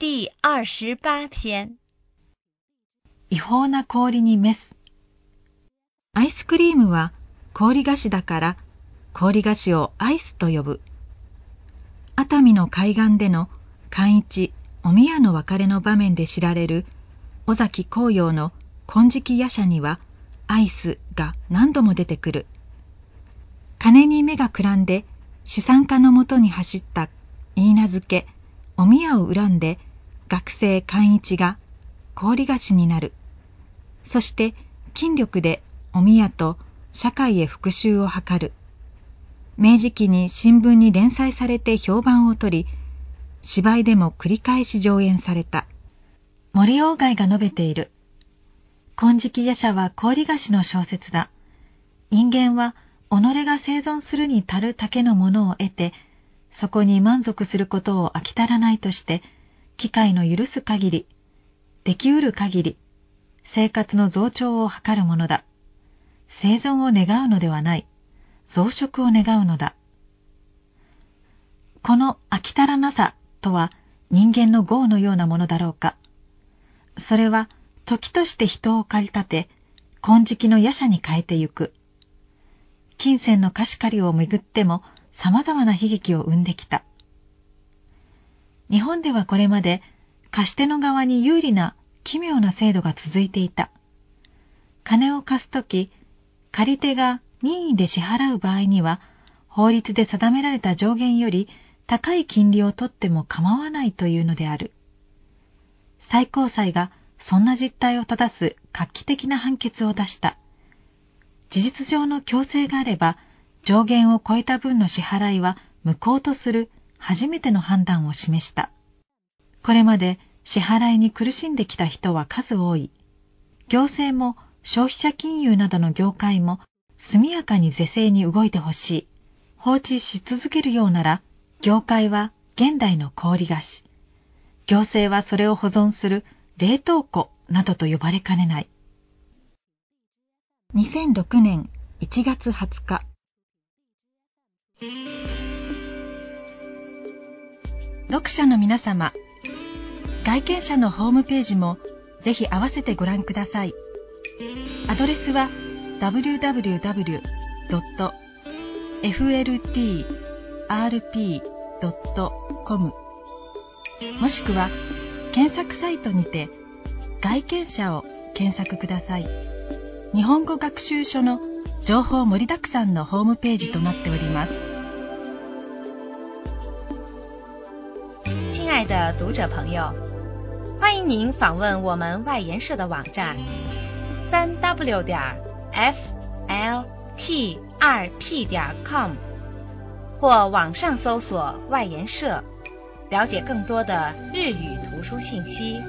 第二十八篇。違法な氷にメス。アイスクリームは氷菓子だから氷菓子をアイスと呼ぶ。熱海の海岸での寛一、お宮の別れの場面で知られる尾崎紅葉の金色夜叉にはアイスが何度も出てくる。金に目がくらんで資産家のもとに走った言い名付け、お宮を恨んで学生寛一が氷菓子になる。そして筋力でお宮と社会へ復讐を図る。明治期に新聞に連載されて評判を取り、芝居でも繰り返し上演された。森鴎外が述べている。金色夜叉は氷菓子の小説だ。人間は己が生存するに足るだけのものを得て、そこに満足することを飽き足らないとして、機会の許す限り、できうる限り、生活の増長を図るものだ。生存を願うのではない。増殖を願うのだ。この飽き足らなさとは人間の業のようなものだろうか。それは時として人を駆り立て、金色の夜叉に変えてゆく。金銭の貸し借りをめぐっても様々な悲劇を生んできた。日本ではこれまで貸し手の側に有利な奇妙な制度が続いていた。金を貸すとき、借り手が任意で支払う場合には、法律で定められた上限より高い金利を取っても構わないというのである。最高裁がそんな実態を正す画期的な判決を出した。事実上の強制があれば、上限を超えた分の支払いは無効とする初めての判断を示した。これまで支払いに苦しんできた人は数多い。行政も消費者金融などの業界も速やかに是正に動いてほしい。放置し続けるようなら、業界は現代の氷菓子。行政はそれを保存する冷凍庫などと呼ばれかねない。2006年1月20日読者の皆様、外見者のホームページもぜひ合わせてご覧ください。アドレスは www.fltrp.com もしくは検索サイトにて外見者を検索ください。日本語学習書の情報盛りだくさんのホームページとなっております。爱的读者朋友，欢迎您访问我们外研社的网站，三 w 点 f l t 二 p 点 com，或网上搜索外研社，了解更多的日语图书信息。